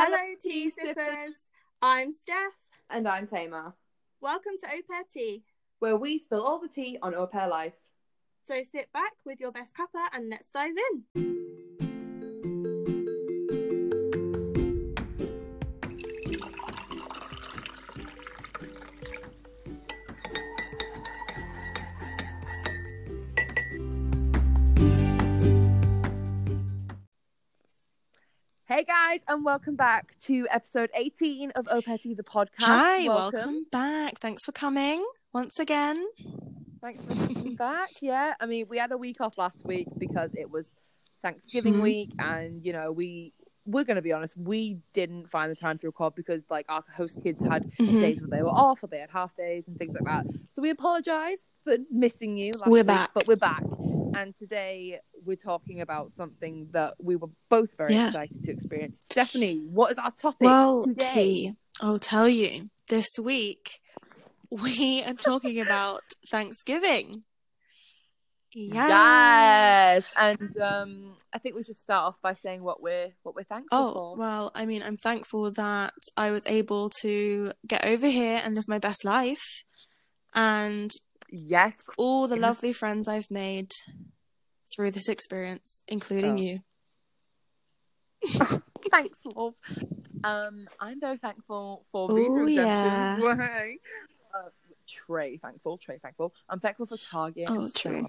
Hello, tea sippers. I'm Steph. And I'm Tamar, Welcome to Au Pair Tea. where we spill all the tea on au pair life. So sit back with your best cuppa and let's dive in. Hey guys, and welcome back to episode 18 of Tea, the podcast. Hi, welcome. back. Thanks for coming once again. Thanks for coming back. Yeah, I mean, we had a week off last week because it was Thanksgiving Mhm. week, and you know, we we're gonna be honest, we didn't find the time to record because like our host kids had Mhm. days where they were off or they had half days and things like that. So we apologize for missing you. Last We're week, back. but we're back. And today we're talking about something that we were both very Yeah. excited to experience. Stephanie, what is our topic Well, today? T, I'll tell you. This week we are talking about Thanksgiving. Yes. Yes, and um, I think we should start off by saying what we're what we're thankful Oh, for. well, I mean, I'm thankful that I was able to get over here and live my best life and yes, all the lovely friends I've made through this experience, including Oh. you. thanks, love. Um, I'm very thankful for Visa yeah. Uh, Trey, thankful. Trey, thankful. I'm thankful for Target. Oh, true.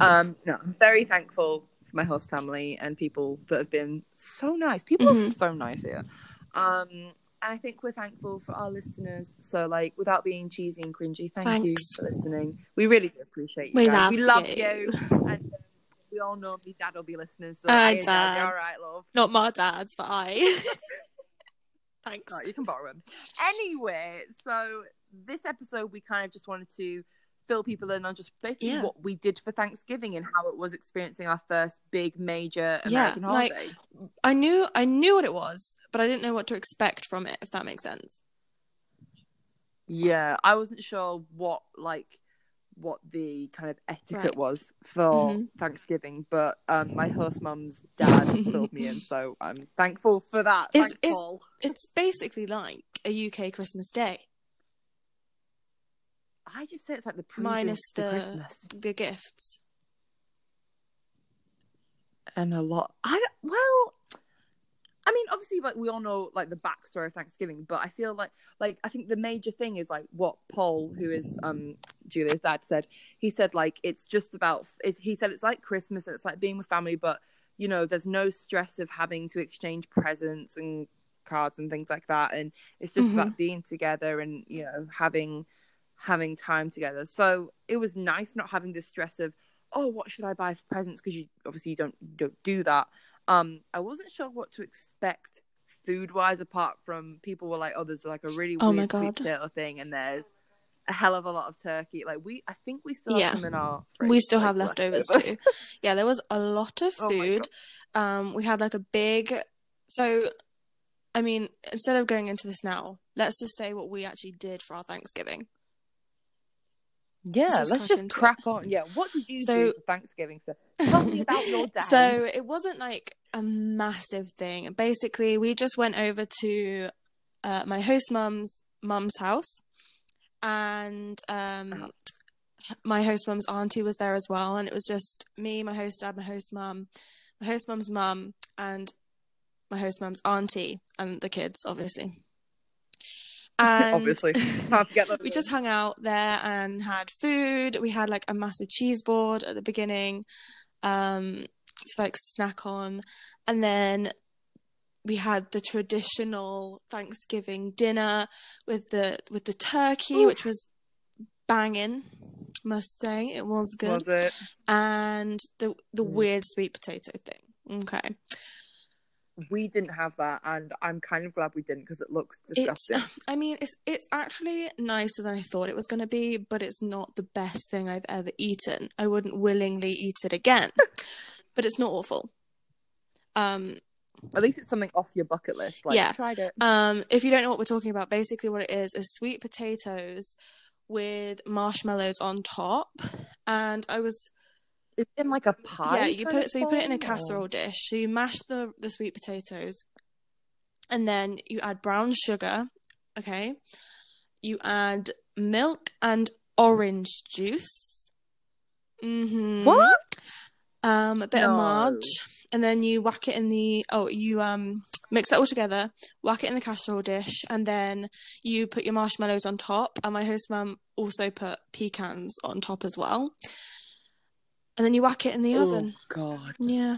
Um, no, I'm very thankful for my host family and people that have been so nice. People are Mhm. so nice here. Um, and I think we're thankful for our listeners. So, like, without being cheesy and cringy, thank you for listening. We really do appreciate you. We guys. love we love you. you. And um, we all know me dad will be listening. So, hey, Dad, Dad. all right, love? Not my dad's, but I. Thanks. No, you can borrow them. Anyway, so this episode we kind of just wanted to fill people in on just basically Yeah. what we did for Thanksgiving and how it was experiencing our first big major Yeah, American like- holiday. I knew I knew what it was, but I didn't know what to expect from it, if that makes sense. yeah, I wasn't sure what like what the kind of etiquette Right. was for Mhm. Thanksgiving, but um, my host mum's dad filled me in, so I'm thankful for that. Thanks, is- Paul. It's basically like a UK Christmas Day, I just say it's like the minus to the Christmas. the gifts. and a lot. I don't, well, I mean, obviously, like we all know like the backstory of Thanksgiving, but I feel like like I think the major thing is like what Paul, who is um Julia's dad, said. He said like it's just about. It's, he said it's like Christmas and it's like being with family, but you know, there's no stress of having to exchange presents and cards and things like that, and it's just Mhm. about being together and you know having having time together. So it was nice not having the stress of oh, what should I buy for presents? Because you obviously you don't you don't do that. Um, I wasn't sure what to expect food wise, apart from people were like, oh, there's like a really Oh weird sweet potato thing, and there's a hell of a lot of turkey. Like we, I think we still Yeah. have some in our. We still like, have leftovers leftover. too. Yeah, there was a lot of Oh food. um, we had like a big. So, I mean, instead of going into this now, let's just say what we actually did for our Thanksgiving. Yeah, Let's just let's crack just into it. on. Yeah, what did you So- do for Thanksgiving? So tell me about your day. So it wasn't like a massive thing. Basically, we just went over to uh, my host mum's mum's house, and um, Uh-huh. my host mum's auntie was there as well. And it was just me, my host dad, my host mum, my host mum's mum, and my host mum's auntie, and the kids, obviously. And obviously, can't forget those we just hung out there and had food. We had like a massive cheese board at the beginning um, to like snack on. And then we had the traditional Thanksgiving dinner with the with the turkey, Oof. which was banging, must say. It was good. was it? And the the Mm. weird sweet potato thing. Okay. We didn't have that, and I'm kind of glad we didn't because it looks It's disgusting. I mean it's it's actually nicer than I thought it was going to be, but it's not the best thing I've ever eaten. I wouldn't willingly eat it again. but it's not awful. Um At least it's something off your bucket list. Like, Yeah. tried it. um if you don't know what we're talking about, basically what it is is sweet potatoes with marshmallows on top. And I was It's in like a pie. yeah, you put it so you put it in a casserole dish. So you mash the the sweet potatoes and then you add brown sugar. Okay, you add milk and orange juice. Mm-hmm. What? Um, a bit of No. marge, and then you whack it in the. Oh, you um mix that all together, whack it in the casserole dish, and then you put your marshmallows on top. And my host mum also put pecans on top as well. And then you whack it in the oven. Oh God. Yeah.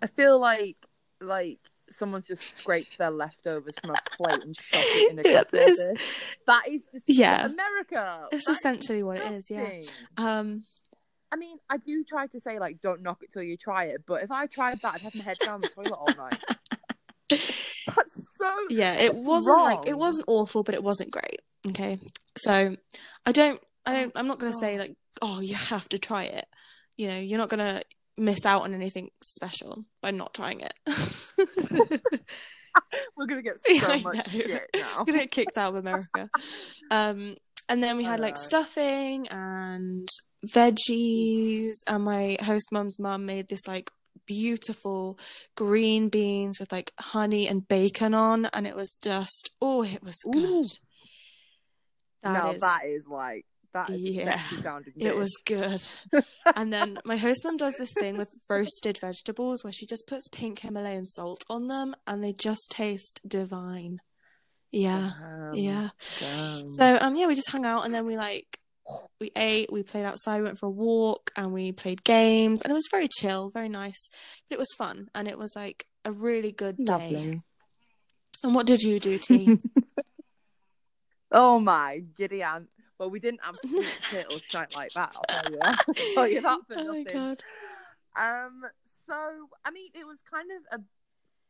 I feel like like someone's just scraped their leftovers from a plate and shoved it in a Yeah, casserole this- dish. That is Yeah. America. It's That essentially what it is, yeah. Um, I mean, I do try to say like, don't knock it till you try it, but if I tried that, I'd have my head down the toilet all night. That's so yeah, it wasn't like it wasn't awful, but it wasn't great. Okay, so I don't, I don't, I'm not gonna say like, oh, you have to try it. You know, you're not gonna miss out on anything special by not trying it. we're gonna get so much shit now. gonna get kicked out of America. Um, and then we had like stuffing and veggies, and my host mum's mum made this like beautiful green beans with like honey and bacon on, and it was just oh, it was Ooh. good. now is- that is like that Yeah. it was good. and then my host mum does this thing with roasted vegetables where she just puts pink Himalayan salt on them, and they just taste divine. Yeah, Damn, yeah. damn. So um yeah, we just hung out and then we like we ate, we played outside, we went for a walk and we played games and it was very chill, very nice. But it was fun and it was like a really good day. Lovely. And what did you do, T? Oh my giddy aunt. We didn't have sweet potato shite like that. I'll tell you. I'll tell you that for oh my god. Um, so I mean, it was kind of a,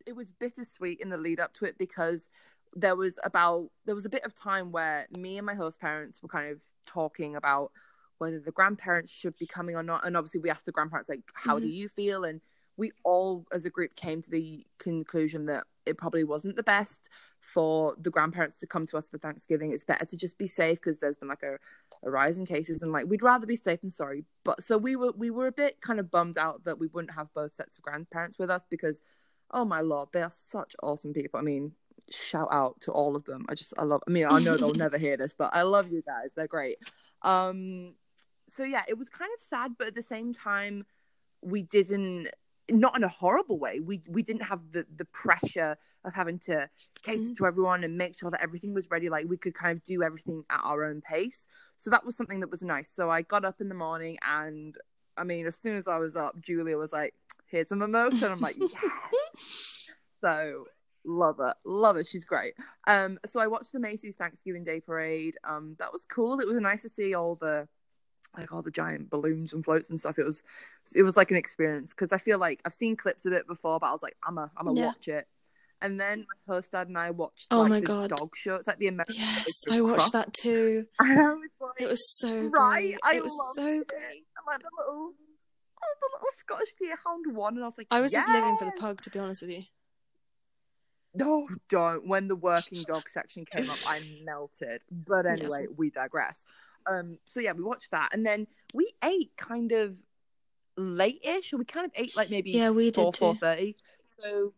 it was bittersweet in the lead up to it because there was about there was a bit of time where me and my host parents were kind of talking about whether the grandparents should be coming or not, and obviously we asked the grandparents like, "How do you feel?" and we all as a group came to the conclusion that it probably wasn't the best for the grandparents to come to us for Thanksgiving. It's better to just be safe because there's been like a, a rise in cases and like we'd rather be safe than sorry. But so we were we were a bit kind of bummed out that we wouldn't have both sets of grandparents with us because oh my lord, they are such awesome people. I mean, shout out to all of them. I just I love I mean, I know they'll never hear this, but I love you guys. They're great. Um so yeah, it was kind of sad, but at the same time we didn't not in a horrible way. We we didn't have the the pressure of having to cater Mhm. to everyone and make sure that everything was ready. Like we could kind of do everything at our own pace. So that was something that was nice. So I got up in the morning and I mean, as soon as I was up, Julia was like, "Here's a mimosa," and I'm like, "Yes." so love her, love her. She's great. Um, so I watched the Macy's Thanksgiving Day Parade. Um, that was cool. It was nice to see all the like all the giant balloons and floats and stuff. It was it was like an experience because I feel like I've seen clips of it before, but I was like, I'm a I'm a Yeah. watch it. And then my host dad and I watched Oh like, my God. dog show. It's like the American. Yes, I watched Cross. that too. I was like, It was so right. great. I it was so it. great. And, like the little, oh, the little Scottish Deerhound won, and I was like, I was just living for the pug, to be honest with you. No, don't. When the working dog section came up, I melted. But Yes. anyway, we digress. Um, so yeah, we watched that, and then we ate kind of late-ish, or we kind of ate like maybe Yeah, we four did four too. So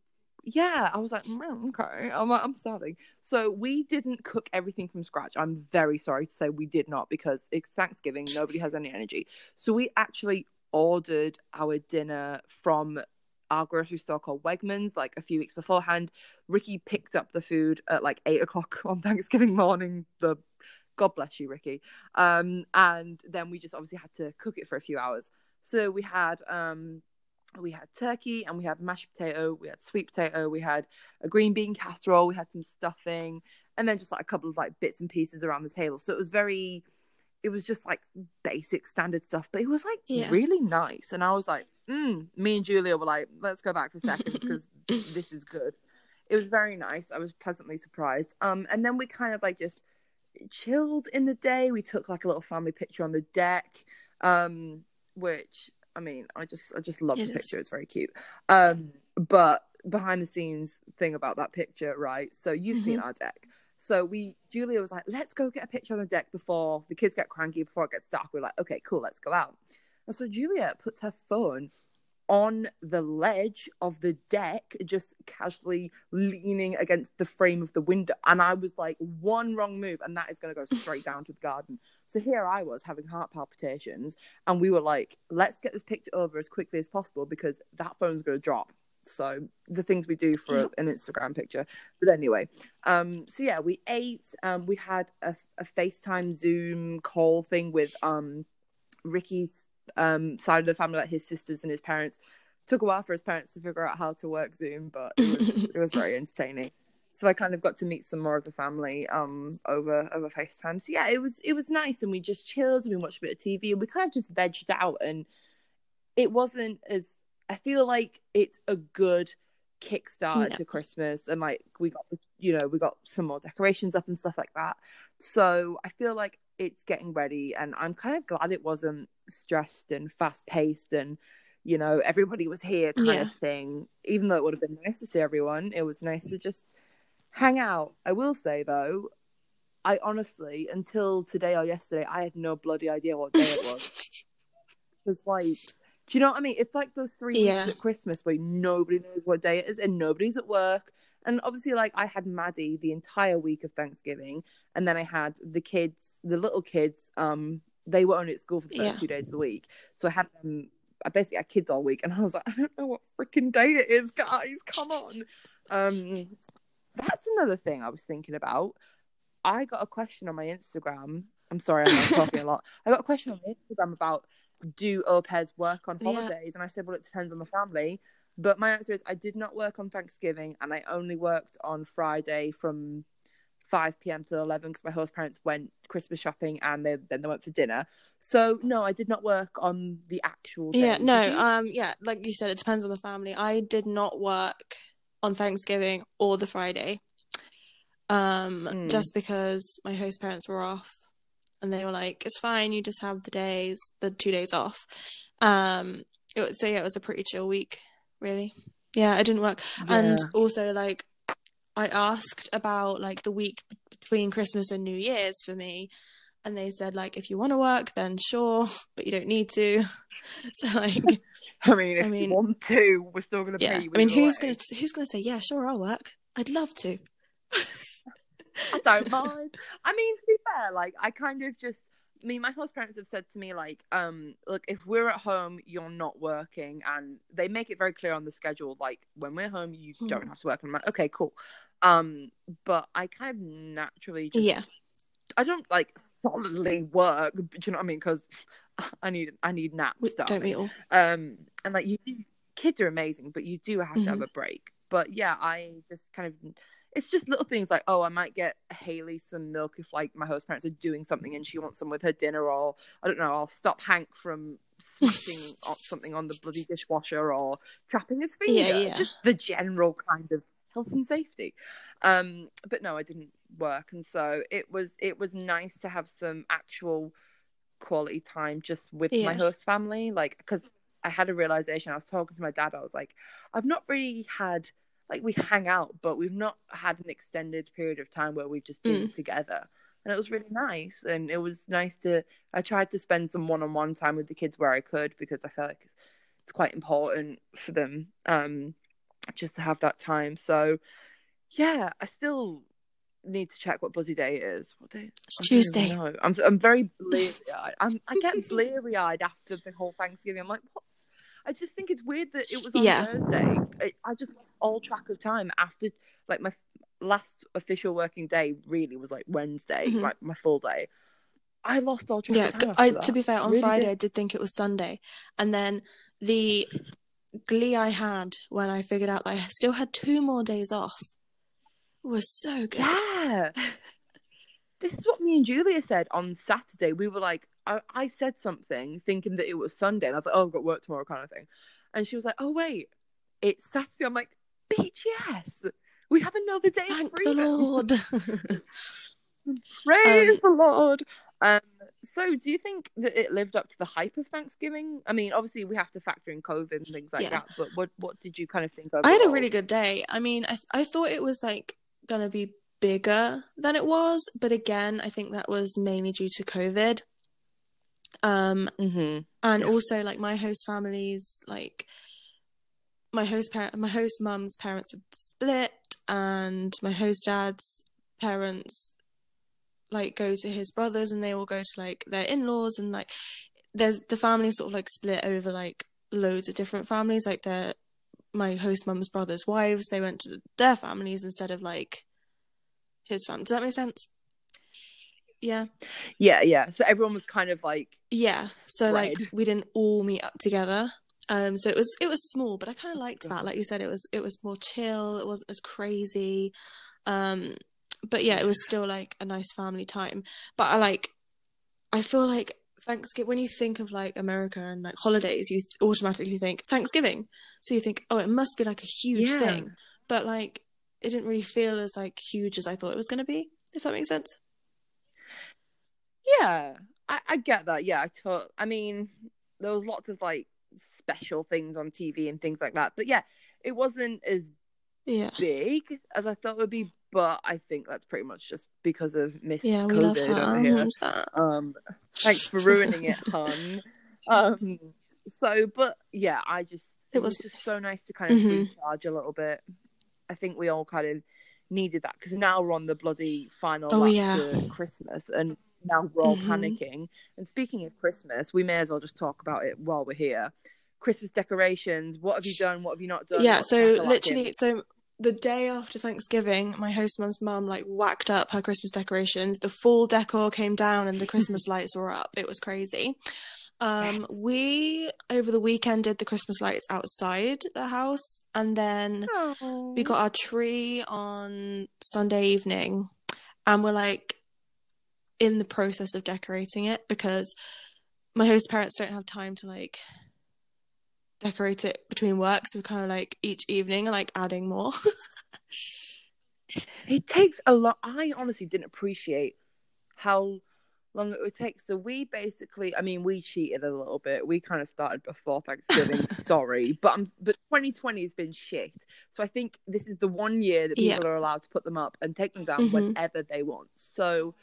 yeah, I was like, mm, okay, I'm like, I'm starving. So we didn't cook everything from scratch. I'm very sorry to say we did not because it's Thanksgiving. Nobody has any energy. So we actually ordered our dinner from our grocery store called Wegmans like a few weeks beforehand. Ricky picked up the food at like eight o'clock on Thanksgiving morning. The God bless you, Ricky. Um, and then we just obviously had to cook it for a few hours. So we had um we had turkey and we had mashed potato, we had sweet potato, we had a green bean casserole, we had some stuffing, and then just like a couple of like bits and pieces around the table. So it was very it was just like basic standard stuff, but it was like Yeah. really nice. And I was like, mm, me and Julia were like, let's go back for seconds because this is good. It was very nice. I was pleasantly surprised. Um, and then we kind of like just chilled in the day. We took like a little family picture on the deck, um, which I mean, I just I just love It the is. picture. It's very cute. Um, but behind the scenes thing about that picture, right? So you've seen our deck. So we Julia was like, let's go get a picture on the deck before the kids get cranky, before it gets dark. We're like, okay, cool, let's go out. And so Julia puts her phone on the ledge of the deck, just casually leaning against the frame of the window. And I was like, one wrong move, and that is going to go straight down to the garden. So here I was having heart palpitations, and we were like, let's get this picture over as quickly as possible because that phone's going to drop. So the things we do for Yep. an Instagram picture. But anyway, um, so yeah, we ate. Um, we had a, a FaceTime Zoom call thing with um Ricky's um side of the family, like his sisters and his parents. Took a while for his parents to figure out how to work Zoom, but it was it was very entertaining. So I kind of got to meet some more of the family um over over FaceTime. So yeah, it was it was nice and we just chilled and we watched a bit of TV and we kind of just vegged out and it wasn't as I feel like it's a good kickstart to Christmas and like we got you know we got some more decorations up and stuff like that. So I feel like it's getting ready and I'm kind of glad it wasn't stressed and fast paced and you know everybody was here kind Yeah. of thing. Even though it would have been nice to see everyone, it was nice to just hang out. I will say though, I honestly until today or yesterday I had no bloody idea what day it was. It's like, do you know what I mean? It's like those three Yeah. weeks at Christmas where nobody knows what day it is and nobody's at work. And obviously, like I had Maddie the entire week of Thanksgiving, and then I had the kids, the little kids. Um, they were only at school for the first Yeah. two days of the week, so I had them. I basically had kids all week, and I was like, I don't know what freaking day it is, guys. Come on. Um, that's another thing I was thinking about. I got a question on my Instagram. I'm sorry, I'm talking a lot. I got a question on my Instagram about do au pairs work on Yeah. holidays? And I said, well, it depends on the family. But my answer is I did not work on Thanksgiving and I only worked on Friday from 5 p.m. to 11 because my host parents went Christmas shopping and they, then they went for dinner. So, no, I did not work on the actual day. Yeah, no, um, yeah, like you said, it depends on the family. I did not work on Thanksgiving or the Friday, um, Mm. just because my host parents were off, and they were like, "It's fine, you just have the days, the two days off." Um, it, so yeah, it was a pretty chill week, really. Yeah, I didn't work, and also like, I asked about like the week between Christmas and New Year's for me. And they said, like, if you want to work, then sure, but you don't need to. So, like, I mean, if I mean- you want to, we're still going to yeah pay you. i mean who's way. gonna who's gonna say yeah sure i'll work i'd love to I don't mind. I mean, to be fair, like I kind of just I mean, my host parents have said to me like, um, look, if we're at home, you're not working, and they make it very clear on the schedule, like when we're home, you don't Mhm. have to work. And I'm like, okay, cool. Um, but I kind of naturally just, yeah I don't like solidly work. Do you know what I mean? Because I need I need naps. we, don't we all Um, and like you, kids are amazing, but you do have to have Mhm. a break. But yeah, I just kind of, it's just little things like, oh, I might get Haley some milk if like my host parents are doing something and she wants some with her dinner, or I don't know, I'll stop Hank from smashing something on the bloody dishwasher or trapping his finger. Yeah, yeah. Just the general kind of health and safety. Um, but no, I didn't work, and so it was it was nice to have some actual quality time just with Yeah. my host family like because i had a realization i was talking to my dad i was like i've not really had like we hang out but we've not had an extended period of time where we've just been together and it was really nice and it was nice to i tried to spend some one-on-one time with the kids where i could because i felt like it's quite important for them um just to have that time so yeah i still need to check what bloody day it is what day it's tuesday know. I'm I'm very bleary eyed. I'm I get bleary eyed after the whole Thanksgiving. I'm like, what? I just think it's weird that it was on Yeah. Thursday. I, I just lost all track of time after like my last official working day really was like Wednesday, Mhm. like my full day. I lost all track yeah of time. I, to be fair on Really friday did. i did think it was sunday and then the glee i had when i figured out that i still had two more days off was so good Yeah. this is what me and Julia said on Saturday. We were like, I, I said something thinking that it was Sunday, and I was like, oh, I've got work tomorrow, kind of thing. And she was like, oh, wait, it's Saturday. I'm like, bitch, yes. We have another day thank the lord Praise Um, the Lord. Um, so do you think that it lived up to the hype of Thanksgiving? I mean, obviously we have to factor in COVID and things like Yeah. that, but what what did you kind of think of? I had a really good day. I mean, I I thought it was like gonna be bigger than it was, but again, I think that was mainly due to COVID. Um, hmm and Yeah. also like my host family's like my host parent, my host mum's parents had split, and my host dad's parents like go to his brothers, and they all go to like their in laws, and like there's the family sort of like split over like loads of different families. Like their my host mum's brothers' wives, they went to their families instead of like his family. Does that make sense? Yeah. Yeah, yeah. So everyone was kind of like Yeah. So like we didn't all meet up together. Um so it was it was small, but I kind of liked that. Like you said it was it was more chill, it wasn't as crazy. Um but yeah, it was still like a nice family time. But I like I feel like Thanksgiving when you think of like America and like holidays, you automatically think Thanksgiving. So you think, "Oh, it must be like a huge Yeah. thing." But like it didn't really feel as like huge as I thought it was going to be, if that makes sense. Yeah, I, I get that. Yeah, I to- I mean, there was lots of like special things on TV and things like that. But yeah, it wasn't as Yeah. big as I thought it would be. But I think that's pretty much just because of Miss Yeah, we love COVID her. over that? Um, thanks for ruining it, hun. Um, so, but yeah, I just It it was, was just so nice to kind of Mhm. recharge a little bit. I think we all kind of needed that because now we're on the bloody final Oh, yeah. Christmas, and now we're all Mhm. panicking. And speaking of Christmas, we may as well just talk about it while we're here. Christmas decorations. What have you done? What have you not done? yeah What's so literally so the day after thanksgiving my host mum's mum like whacked up her christmas decorations the full decor came down and the christmas lights were up it was crazy um we over the weekend did the christmas lights outside the house and then we got our tree on sunday evening and we're like in the process of decorating it because my host parents don't have time to like decorate it between work so we're kind of like each evening like adding more It takes a lot. I honestly didn't appreciate how long it would take. So we basically, I mean, we cheated a little bit. We kind of started before Thanksgiving. sorry, but I'm, but 2020 has been shit. So I think this is the one year that Yeah. people are allowed to put them up and take them down Mhm. whenever they want. So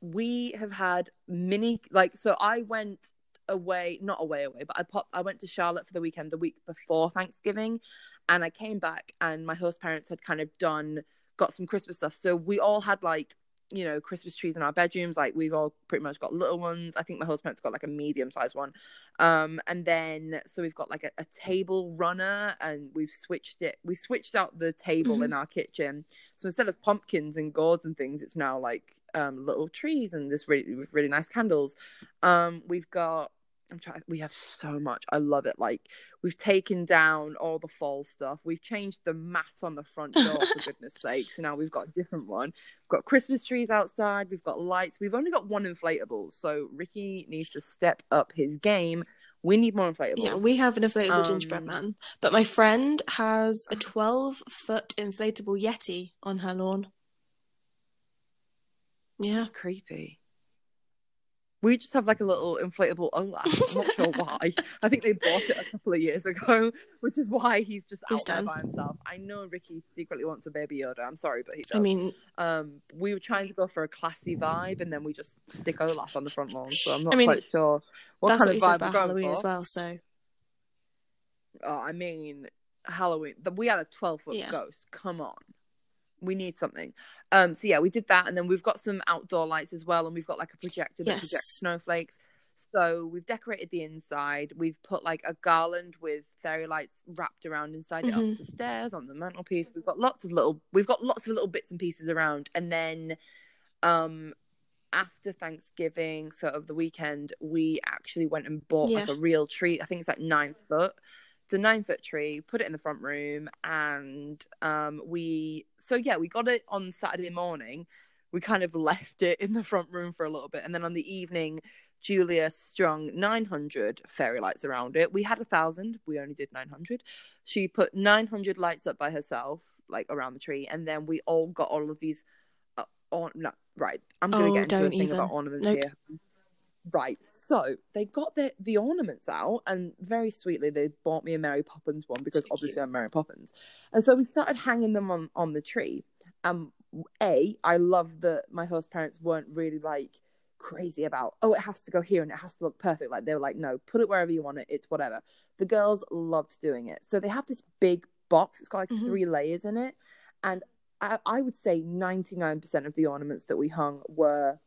we have had mini, like, so I went away, not away away, but I popped, I went to Charlotte for the weekend the week before Thanksgiving, and I came back and my host parents had kind of done got some Christmas stuff. So we all had like, you know, Christmas trees in our bedrooms. Like we've all pretty much got little ones. I think my husband's got like a medium sized one. Um, and then so we've got like a, a table runner and we've switched it. We switched out the table in our kitchen. So instead of pumpkins and gourds and things, it's now like um little trees and this really with really nice candles. Um, we've got I'm trying. We have so much. I love it. Like we've taken down all the fall stuff. We've changed the mat on the front door for goodness sake. So now we've got a different one. We've got Christmas trees outside. We've got lights. We've only got one inflatable. So Ricky needs to step up his game. We need more inflatables. yeah we have an inflatable gingerbread Um, man but my friend has a 12 foot inflatable yeti on her lawn yeah creepy. We just have like a little inflatable Olaf. I'm not sure why. I think they bought it a couple of years ago, which is why he's just He's out there done. by himself. I know Ricky secretly wants a baby Yoda. I'm sorry, but he does. i mean um, we were trying to go for a classy vibe, and then we just stick Olaf on the front lawn. So I'm not I mean, quite sure what that's kind what of vibe said about halloween for. as well so Oh, I mean, Halloween. We had a 12 foot Yeah. ghost. Come on. We need something. Um, so yeah, we did that, and then we've got some outdoor lights as well, and we've got like a projector that Yes. projects snowflakes. So we've decorated the inside. We've put like a garland with fairy lights wrapped around inside it Mhm. up the stairs on the mantelpiece. We've got lots of little. We've got lots of little bits and pieces around, and then, um, after Thanksgiving, sort of the weekend, we actually went and bought like a real tree. I think it's like nine foot. It's a nine foot tree. Put it in the front room, and um, we. So yeah, we got it on Saturday morning. We kind of left it in the front room for a little bit, and then on the evening, Julia strung 900 fairy lights around it. We had a thousand. We only did 900. She put 900 lights up by herself, like around the tree, and then we all got all of these. Uh, on no, right. I'm gonna Oh, get into a thing even. about ornaments Nope. here. Right. So they got the the ornaments out, and very sweetly they bought me a Mary Poppins one because So obviously cute. I'm Mary Poppins, and so we started hanging them on on the tree. Um, a I love that my host parents weren't really like crazy about oh it has to go here and it has to look perfect like they were like no put it wherever you want it it's whatever the girls loved doing it so they have this big box it's got like Mhm. three layers in it and I, I would say 99% of the ornaments that we hung were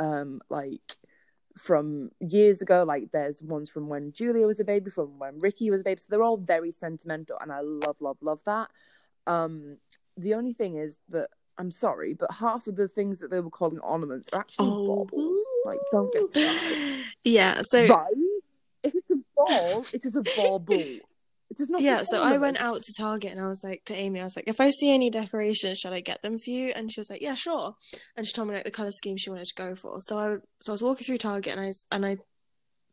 um like from years ago like there's ones from when julia was a baby from when ricky was a baby so they're all very sentimental and i love love love that um the only thing is that i'm sorry but half of the things that they were calling ornaments are actually Oh. baubles like don't get started yeah. So right if it's a ball it is a bauble it is not yeah, so I went out to Target and I was like to Amy, I was like, if I see any decorations, shall I get them for you? And she was like, yeah, sure. And she told me like the color scheme she wanted to go for. So I so I was walking through Target and I and I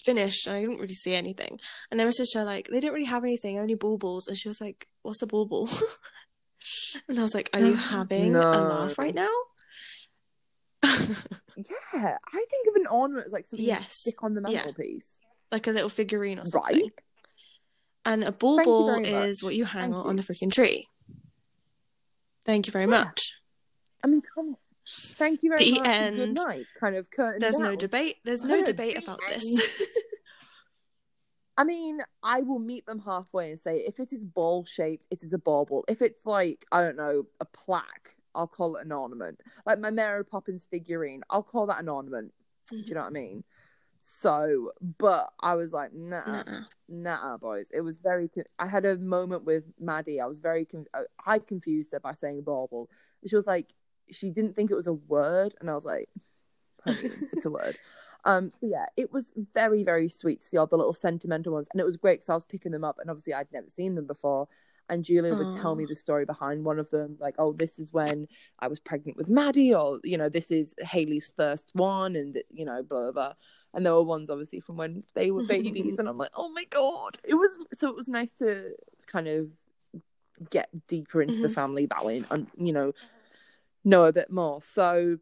finished and I didn't really see anything. And I messaged her like, they didn't really have anything, only baubles. And she was like, what's a bauble? and I was like, are you having No. a laugh right now? yeah i think of an ornament as like something you Yes. stick on the Yeah. mantelpiece like a little figurine or something. right And a bauble is much. what you hang Thank on you. the freaking tree. Thank you very Yeah. much. I mean, come on. Thank you very The much. and Good end. night. Kind of curtain There's no debate. There's no debate about this. I mean, I will meet them halfway and say if it is ball shaped, it is a bauble. If it's like I don't know a plaque, I'll call it an ornament. Like my Mary Poppins figurine, I'll call that an ornament. Do you know what I mean? So, but I was like, nah, Nuh-uh. nah, boys. It was very. Con- I had a moment with Maddie. I was very. Con- I- I confused her by saying bauble. She was like, she didn't think it was a word, and I was like, it's a word. Um, so yeah, it was very, very sweet to see all the little sentimental ones, and it was great because I was picking them up, and obviously I'd never seen them before. And Julia would tell me the story behind one of them, like, oh, this is when I was pregnant with Maddie, or you know, this is Haley's first one, and you know, blah blah. blah. And there were ones obviously from when they were babies, and I'm like, oh my god, it was so it was nice to kind of get deeper into the Mhm. family that way, and you know, know a bit more. So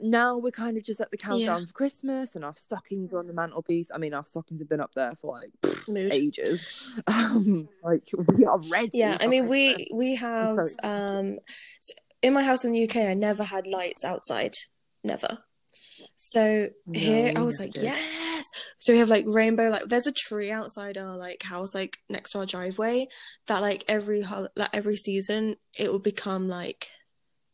now we're kind of just at the countdown for Christmas, and our stockings are on the mantelpiece. I mean, our stockings have been up there for like Mood. ages. Um, like we are ready. Yeah, I mean we Christmas. we have sorry. um in my house in the UK I never had lights outside. Never. So No, here I was like, did. yes. So we have like rainbow like there's a tree outside our like house like next to our driveway that like every like every season it will become like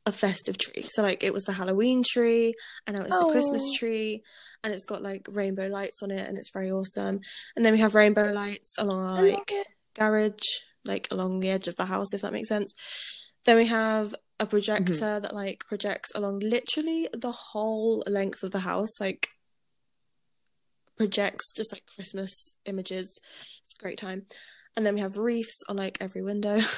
a festive tree. So like it was the Halloween tree and now it's the Christmas Oh. tree and it's got like rainbow lights on it and it's very awesome. And then we have rainbow lights along our like garage, like along the edge of the house, if that makes sense. Then we have a projector Mm-hmm. that like projects along literally the whole length of the house, like projects just like Christmas images. It's a great time. And then we have wreaths on like every window.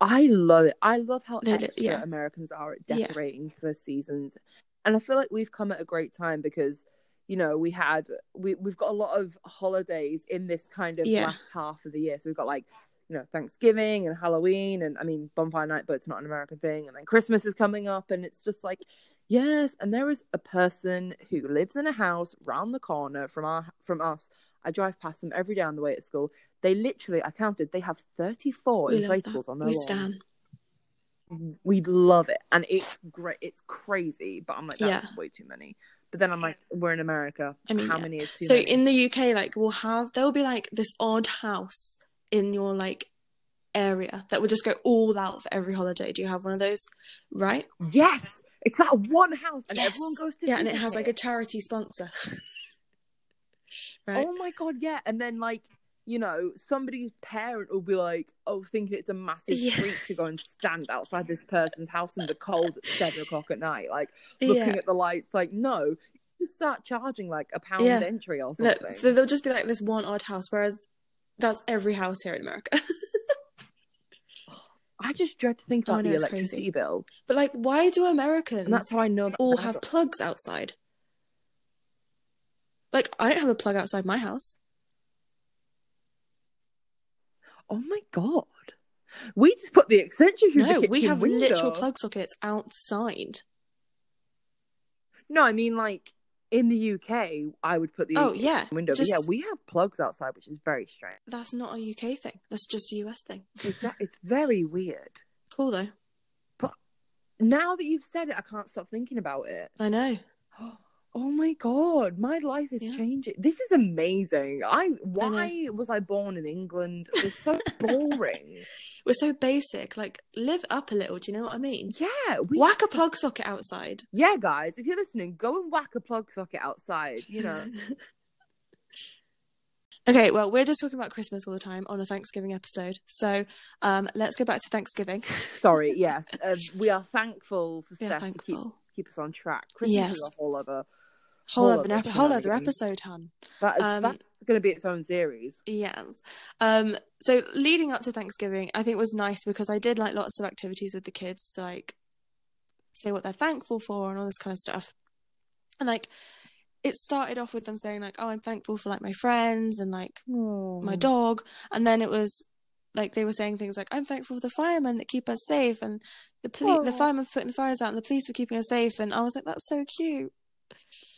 I love it. I love how extra yeah. Americans are at Yeah. decorating for seasons, and I feel like we've come at a great time because you know we had we we've got a lot of holidays in this kind of Yeah. last half of the year. So we've got like you know Thanksgiving and Halloween, and I mean bonfire night, but it's not an American thing. And then Christmas is coming up, and it's just like yes. And there is a person who lives in a house round the corner from our from us. I drive past them every day on the way to school. They literally, I counted, they have 34 we love inflatables on their We lawn stand. we love it and it's great it's crazy but i'm like that's Yeah. way too many but then i'm like we're in america I mean, how yeah. many is too So many in the UK, like we'll have there'll be like this odd house in your like area that would just go all out for every holiday. Do you have one of those? Right? yes it's that one house and Yes. everyone goes to Yeah, and it has like a charity sponsor. right? oh my god yeah and then like you know somebody's parent will be like oh thinking it's a massive Yeah. treat to go and stand outside this person's house in the cold at seven o'clock at night like looking yeah. at the lights like no you start charging like a pound Yeah. entry or Look, something so there'll just be like this one odd house, whereas that's every house here in America. i just dread to think Oh, about no, the electricity crazy. bill but like, why do Americans and that's how i know all have plugs outside? Like, I don't have a plug outside my house. Oh my god. We just put the extension through No, the we have window. literal plug sockets outside. No, I mean like in the UK, I would put the Oh, yeah, window. just- yeah, we have plugs outside, which is very strange. That's not a UK thing. That's just a US thing. It's, that- it's very weird. Cool though. But now that you've said it, I can't stop thinking about it. I know. Oh my god, my life is Yeah. changing. This is amazing. I why was I born in England? It was so boring. We're so basic. Like, live up a little. Do you know what I mean? yeah, we Whack a plug socket outside. Yeah, guys, if you're listening, go and whack a plug socket outside. You know, Okay, well, we're just talking about Christmas all the time on a Thanksgiving episode. So um, let's go back to Thanksgiving. sorry. Yes, uh, we are thankful for We Steph to keep keep us on track. Christmas Yes. is a whole other Whole, Whole other, other whole other episode, hun. that is Um, that's going to be its own series. Yes. Um, so leading up to Thanksgiving, I think was nice because I did like lots of activities with the kids to like say what they're thankful for and all this kind of stuff. And like it started off with them saying like, "Oh, I'm thankful for like my friends and like my dog," and then it was like they were saying things like, "I'm thankful for the firemen that keep us safe and the poli- the firemen putting the fires out and the police for keeping us safe." And I was like, "That's so cute."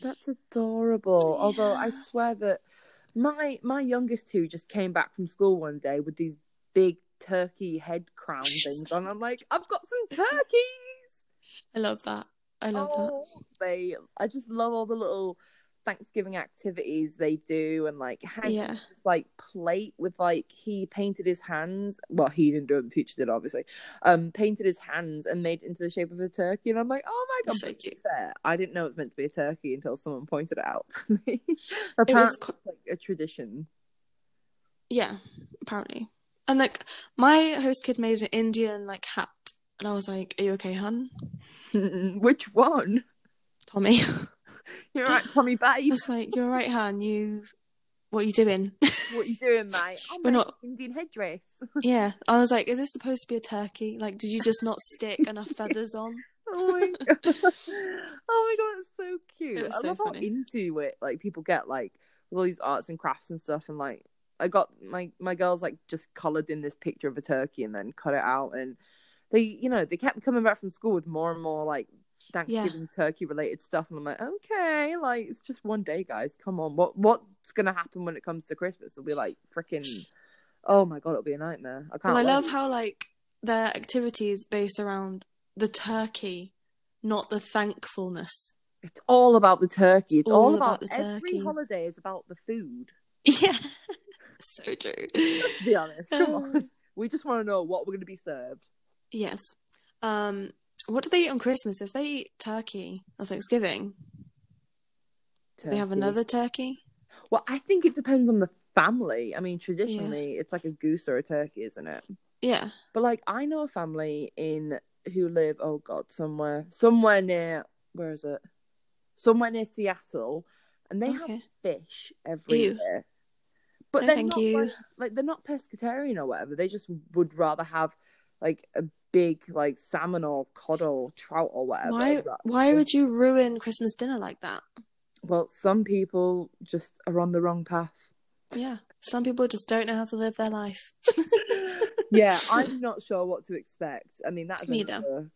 That's adorable. Although I swear that my my youngest two just came back from school one day with these big turkey head crown things on. I'm like, I've got some turkeys. I love that. I love that. oh, they I just love all the little Thanksgiving activities they do and like hanging Yeah. this like plate with like he painted his hands well he didn't do it the teacher did obviously um painted his hands and made it into the shape of a turkey and I'm like oh my god So but to be cute. fair, I didn't know it was meant to be a turkey until someone pointed it out to me It was like a tradition Yeah, apparently. And like my host kid made an Indian like hat, and I was like, "Are you okay, hun, which one Tommy?" you're right Tommy I babe was like, "You're right, hun. You, what are you doing?" what are you doing mate oh We're not- Indian headdress yeah, I was like, "Is this supposed to be a turkey? Like, did you just not stick enough feathers on?" Oh my god! Oh my god, it's so cute. I so love how into it like people get like with all these arts and crafts and stuff, and like I got my my girls like just coloured in this picture of a turkey and then cut it out, and they you know they kept coming back from school with more and more like Thanksgiving turkey related stuff, and I'm like, okay, like it's just one day, guys. Come on, what what's gonna happen when it comes to Christmas? It'll be like freaking. Oh my god, it'll be a nightmare. I can't. Well, I wait. love how like their activities based around the turkey, not the thankfulness. It's all about the turkey. It's all, all about, about the turkey. every turkeys. holiday is about the food. Yeah, so true. To be honest, come Um, on. We just want to know what we're going to be served. Yes. Um, what do they eat on Christmas? If they eat turkey on Thanksgiving, do they have another turkey? Well, I think it depends on the family. I mean, traditionally, it's like a goose or a turkey, isn't it? Yeah. But like, I know a family in who live. Oh God, somewhere, somewhere near. Where is it? Somewhere near Seattle, and they Okay. have fish every Ew. year. But No, they're thank not you. like, like they're not pescatarian or whatever. They just would rather have like a big like salmon or cod or trout or whatever. Why? Why would you ruin Christmas dinner like that? Well, some people just are on the wrong path. Yeah. Some people just don't know how to live their life. yeah, I'm not sure what to expect. I mean, that's Me another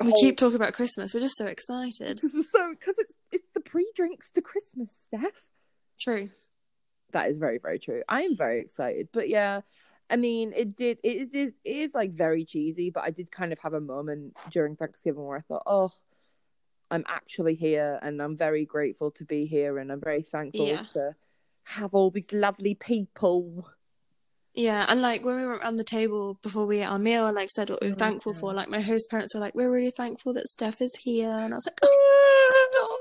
We whole- keep talking about Christmas. We're just so excited. because we're so because it's it's the pre-drinks to Christmas, Steph. True. That is very very true. I am very excited, but yeah, I mean, it did it is it is like very cheesy, but I did kind of have a moment during Thanksgiving where I thought, oh. I'm actually here and I'm very grateful to be here and I'm very thankful Yeah. to have all these lovely people. Yeah, and like when we were around the table before we ate our meal and like said what we were Oh, thankful yeah. for, like my host parents were like, "We're really thankful that Steph is here," and I was like, "Oh,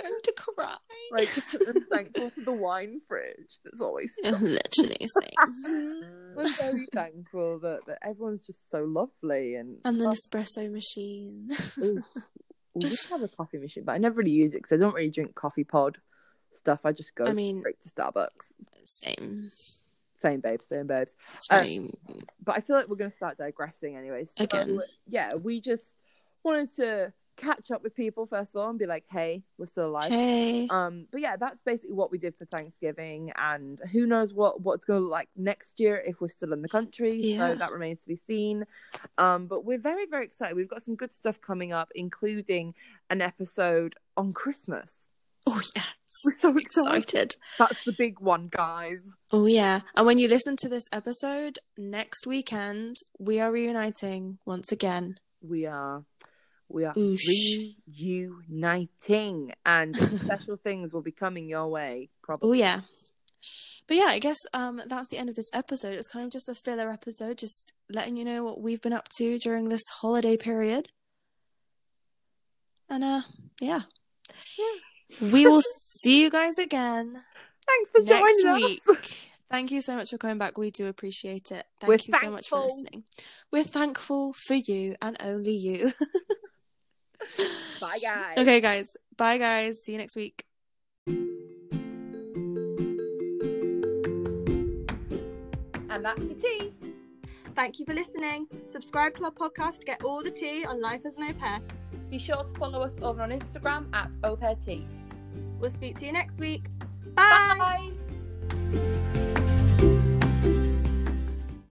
stop, going to cry." Like I'm thankful for the wine fridge that's always literally same. I'm very thankful that, that everyone's just so lovely and and the oh, Nespresso machine. ooh. we just have a coffee machine, but I never really use it because I don't really drink coffee pod stuff. I just go I mean- straight to Starbucks. Same, Same babes, same babes. Uh, same. But I feel like we're going to start digressing anyway. So, Again. yeah, we just wanted to catch up with people first of all and be like, hey, we're still alive. hey, Um, but yeah, that's basically what we did for Thanksgiving, and who knows what what's going to look like next year if we're still in the country. Yeah. So that remains to be seen. Um, but we're very very excited. We've got some good stuff coming up, including an episode on Christmas. oh yes, We're so excited. excited. That's the big one, guys. Oh yeah, and when you listen to this episode next weekend, we are reuniting once again. We are. We are Oosh. reuniting, and special things will be coming your way. Probably. Oh yeah. But yeah, I guess um that's the end of this episode. It's kind of just a filler episode, just letting you know what we've been up to during this holiday period. And uh yeah. We will see you guys again Thanks for next joining week. us. Thank you so much for coming back. We do appreciate it. Thank We're you so much for listening. We're thankful for you and only you. Bye, guys. okay, guys. Bye, guys. See you next week. And that's the tea. Thank you for listening. Subscribe to our podcast to get all the tea on life as an au pair. Be sure to follow us over on Instagram at OPairT. We'll speak to you next week. Bye. Bye.